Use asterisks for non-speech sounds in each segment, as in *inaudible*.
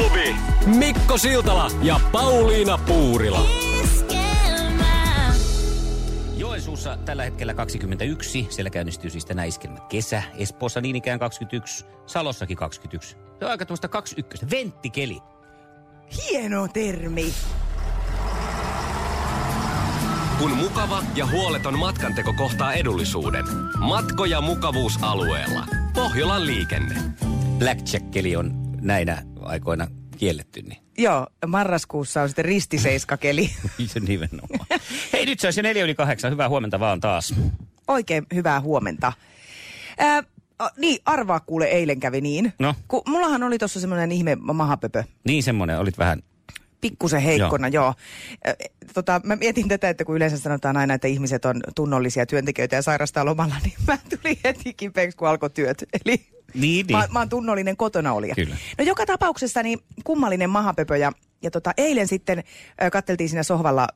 aamuklubi. Mikko Siltala ja Pauliina Puurila. Joensuussa tällä hetkellä 21. Siellä käynnistyy siis tänä iskelmä kesä. Espoossa niin ikään 21. Salossakin 21. Se on aika tuosta 21. Venttikeli. Hieno termi. Kun mukava ja huoleton matkanteko kohtaa edullisuuden. Matkoja mukavuusalueella. Pohjolan liikenne. Blackjack-keli on näinä aikoina kielletty, niin Joo, marraskuussa on sitten ristiseiskakeli. *laughs* nimenomaan. *laughs* Hei nyt se on se neljä yli kahdeksan. Hyvää huomenta vaan taas. Oikein hyvää huomenta. A, niin, arvaa kuule, eilen kävi niin. No? Kun mullahan oli tuossa semmoinen ihme mahapöpö. Niin semmonen, olit vähän... Pikkusen heikkona, joo. joo. Tota, mä mietin tätä, että kun yleensä sanotaan aina, että ihmiset on tunnollisia työntekijöitä ja sairastaa lomalla, *laughs* niin mä tulin heti kipeäksi, kun alkoi työt. Eli Niin, Mä, niin. mä oon tunnollinen kotona olija. Kyllä. No joka tapauksessa niin kummallinen mahapöpö ja, ja tota, eilen sitten ö, katteltiin siinä sohvalla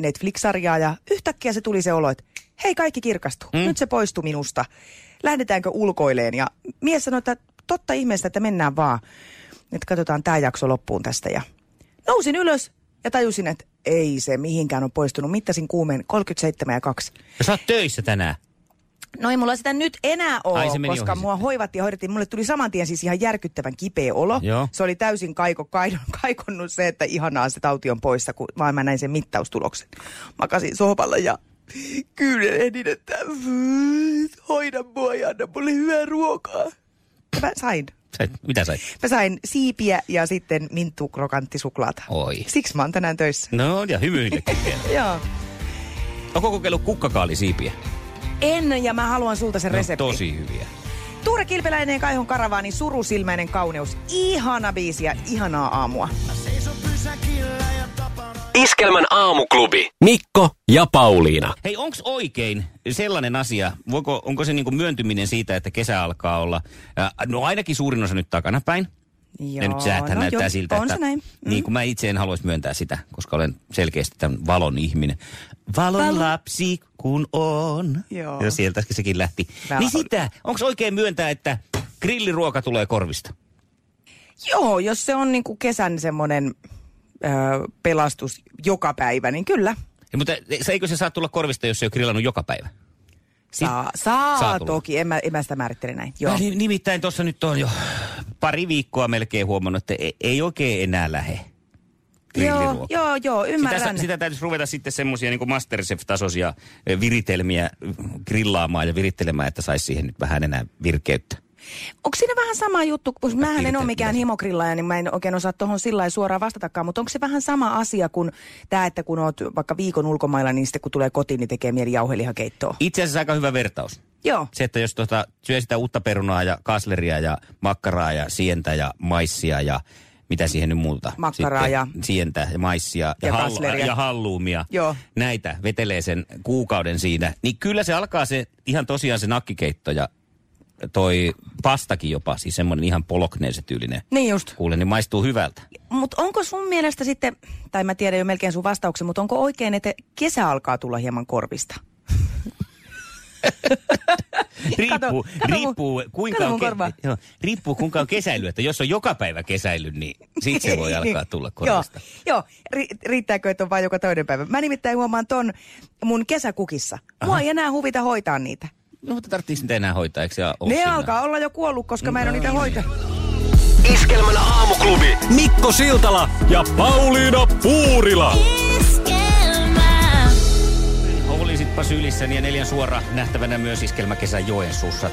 Netflix-sarjaa ja yhtäkkiä se tuli se olo, että hei kaikki kirkastuu. Mm. Nyt se poistui minusta. Lähdetäänkö ulkoileen? Ja mies sanoi, että totta ihmeestä, että mennään vaan. Nyt katsotaan tämä jakso loppuun tästä ja nousin ylös ja tajusin, että ei se mihinkään ole poistunut. Mittasin kuumeen 37 ja 2. Ja sä oot töissä tänään. No ei mulla sitä nyt enää ole, Ai, koska ohi mua hoivattiin ja hoidettiin. Mulle tuli saman tien siis ihan järkyttävän kipeä olo. Joo. Se oli täysin kaiko, kaidon, *laughs* kaikonnut se, että ihanaa se tauti on poissa, kun vaan mä näin sen mittaustuloksen. Makasin sohvalla ja kyynelehdin, että hoida mua ja anna mulle hyvää ruokaa. Ja mä sain. Sä, mitä sait? Mä sain siipiä ja sitten minttu krokanttisuklaata. Oi. Siksi mä oon tänään töissä. No ja hymyilekin vielä. *laughs* Joo. Onko kokeillut kukkakaalisiipiä? En, ja mä haluan sulta sen Ne on reseptin. tosi hyviä. Tuure Kilpeläinen ja Kaihon Karavaani, surusilmäinen kauneus. Ihana biisi ja ihanaa aamua. Iskelmän aamuklubi. Mikko ja Pauliina. Hei, onks oikein sellainen asia, voiko, onko se niinku myöntyminen siitä, että kesä alkaa olla, äh, no ainakin suurin osa nyt takanapäin. Joo, ja nyt sääthän no näyttää joo, siltä, on että se näin. Mm. niin kuin mä itse en haluaisi myöntää sitä, koska olen selkeästi tämän valon ihminen. Valon Valo- lapsi kun on. Joo. Ja sieltä sekin lähti. Valo- Niin sitä, onko oikein myöntää, että grilliruoka tulee korvista? Joo, jos se on niinku kesän semmoinen ö, pelastus joka päivä, niin kyllä. Ja, mutta se- eikö se saa tulla korvista, jos se ole grillannut joka päivä? Saa, saa, saa tulla. toki, en mä, en mä sitä määrittele näin. Joo. Mä ni- nimittäin tuossa nyt on jo pari viikkoa melkein huomannut, että ei, ei oikein enää lähe. Joo, joo, joo, ymmärrän. Sitä, sitä täytyisi ruveta sitten semmoisia niin Masterchef-tasoisia viritelmiä grillaamaan ja virittelemään, että saisi siihen nyt vähän enää virkeyttä. Onko siinä vähän sama juttu, kun mähän en ole mikään pitäisi. himogrillaaja, niin mä en oikein osaa tuohon sillä suoraan vastatakaan, mutta onko se vähän sama asia kuin tämä, että kun oot vaikka viikon ulkomailla, niin sitten kun tulee kotiin, niin tekee mieli jauhelihakeittoa? Itse asiassa aika hyvä vertaus. Joo. Se, että jos tuota, syö sitä uutta perunaa ja kasleria ja makkaraa ja sientä ja maissia ja mitä siihen nyt muuta. Makkaraa Sitten ja- Sientä ja maissia Ja ja, kasleria. ja halluumia. Joo. Näitä vetelee sen kuukauden siinä. Niin kyllä se alkaa se ihan tosiaan se nakkikeitto ja toi pastakin jopa, siis semmoinen ihan polokneese tyylinen. Niin just. Kuule, niin maistuu hyvältä. Mutta onko sun mielestä sitten, tai mä tiedän jo melkein sun vastauksen, mutta onko oikein, että kesä alkaa tulla hieman korvista? *laughs* Riippuu, kato riippuu, kuinka kato on, korvaa. joo, riippuu kuinka on kesäily. Että jos on joka päivä kesäily, niin siitä se *laughs* voi alkaa tulla korvista. Joo, joo. Ri- riittääkö, että on vain joka toinen päivä? Mä nimittäin huomaan ton mun kesäkukissa. Mua ei enää huvita hoitaa niitä. No, mutta tarvitsisi niitä enää hoitaa, eikö se ole Ne siinä? alkaa olla jo kuollut, koska mä en ole niitä hoitanut. Iskelmän aamuklubi. Mikko Siltala ja Pauliina Puurila. Olisitpa sylissäni ja neljän suora nähtävänä myös iskelmäkesä Joensuussa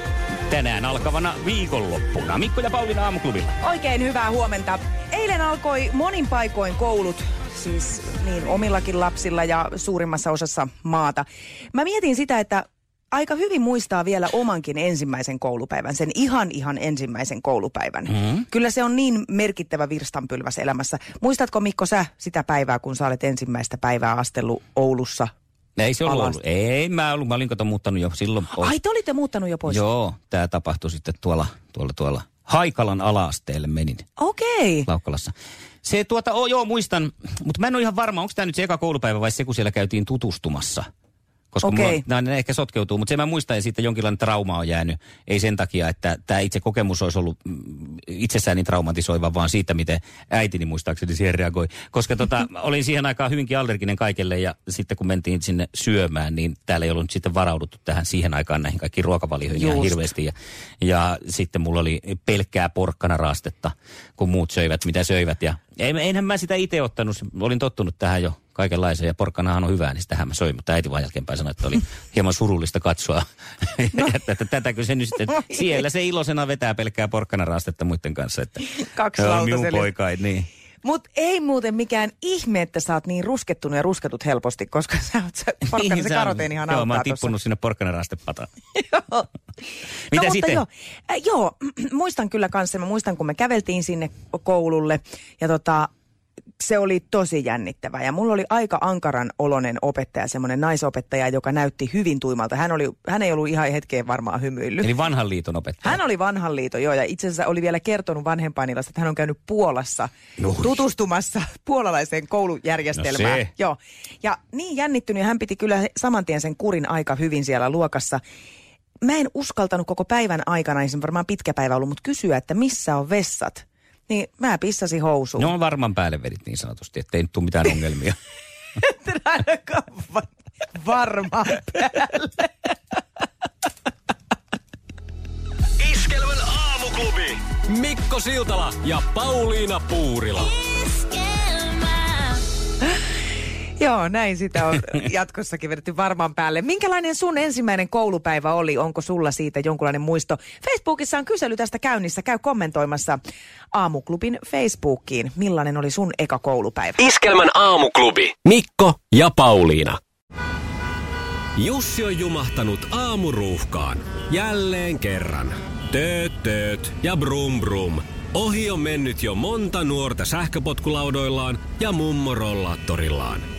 tänään alkavana viikonloppuna. Mikko ja Pauliina aamuklubilla. Oikein hyvää huomenta. Eilen alkoi monin paikoin koulut, siis niin omillakin lapsilla ja suurimmassa osassa maata. Mä mietin sitä, että aika hyvin muistaa vielä omankin ensimmäisen koulupäivän, sen ihan ihan ensimmäisen koulupäivän. Mm-hmm. Kyllä se on niin merkittävä virstanpylväs elämässä. Muistatko Mikko sä sitä päivää, kun sä olet ensimmäistä päivää astellut Oulussa Ei se ollut Alasta. ollut. Ei, mä ollut, mä olin kato muuttanut jo silloin pois. Ai te olitte muuttanut jo pois? Joo, tämä tapahtui sitten tuolla, tuolla, tuolla Haikalan ala-asteelle menin Okei. Laukkalassa. Se tuota, oh, joo muistan, mutta mä en ole ihan varma, onko tämä nyt se eka koulupäivä vai se, kun siellä käytiin tutustumassa. Koska Okei. mulla, nämä ne ehkä sotkeutuu, mutta se mä muistan ja siitä jonkinlainen trauma on jäänyt. Ei sen takia, että tämä itse kokemus olisi ollut mm, itsessään niin traumatisoiva, vaan siitä, miten äitini muistaakseni siihen reagoi. Koska tota, *laughs* olin siihen aikaan hyvinkin allerginen kaikelle ja sitten kun mentiin sinne syömään, niin täällä ei ollut nyt sitten varauduttu tähän siihen aikaan näihin kaikkiin ruokavalioihin ihan hirveästi. Ja, ja sitten mulla oli pelkkää porkkanaraastetta, kun muut söivät mitä söivät. Ja ei, enhän mä sitä itse ottanut, olin tottunut tähän jo kaikenlaiseen ja porkkanahan on hyvää, niin sitähän mä söin, mutta äiti vaan jälkeenpäin sanoi, että oli *laughs* hieman surullista katsoa, no. *laughs* että, että tätäkö se nyt sitten, siellä se ilosena vetää pelkkää porkkanaraastetta muiden kanssa, että Kaksi "Joo, minun poika, niin. Mutta ei muuten mikään ihme, että sä oot niin ruskettunut ja rusketut helposti, koska sä oot se, porkkana, se Niin, se on- karoteenihan Joo, mä oon tippunut tossa. sinne porkkanarastepataan. *laughs* Joo. Mitä no, sitten? Joo, äh, joo, *clears throat* muistan kyllä kanssa, mä muistan kun me käveltiin sinne koululle ja tota, se oli tosi jännittävää. Ja mulla oli aika ankaran olonen opettaja, semmoinen naisopettaja, joka näytti hyvin tuimalta. Hän, oli, hän ei ollut ihan hetkeen varmaan hymyillyt. Eli vanhan liiton opettaja. Hän oli vanhan liiton, joo, ja itse asiassa oli vielä kertonut vanhempainillasta, että hän on käynyt Puolassa Noi. tutustumassa *laughs* puolalaiseen koulujärjestelmään. No se. Joo. Ja niin jännittynyt, ja hän piti kyllä saman tien sen kurin aika hyvin siellä luokassa. Mä en uskaltanut koko päivän aikana, ei varmaan pitkä päivä ollut, mutta kysyä, että missä on vessat. Niin mä pissasin housuun. No varman päälle vedit niin sanotusti, ettei nyt tule mitään ongelmia. *laughs* Ainakaan va- varmaan päälle. Iskelmän aamuklubi. Mikko Siltala ja Pauliina Puurila. *laughs* Joo, näin sitä on jatkossakin vedetty varmaan päälle. Minkälainen sun ensimmäinen koulupäivä oli? Onko sulla siitä jonkunlainen muisto? Facebookissa on kysely tästä käynnissä. Käy kommentoimassa Aamuklubin Facebookiin. Millainen oli sun eka koulupäivä? Iskelmän aamuklubi. Mikko ja Pauliina. Jussi on jumahtanut aamuruuhkaan. Jälleen kerran. Tööt, tööt ja brum brum. Ohi on mennyt jo monta nuorta sähköpotkulaudoillaan ja mummorollaattorillaan.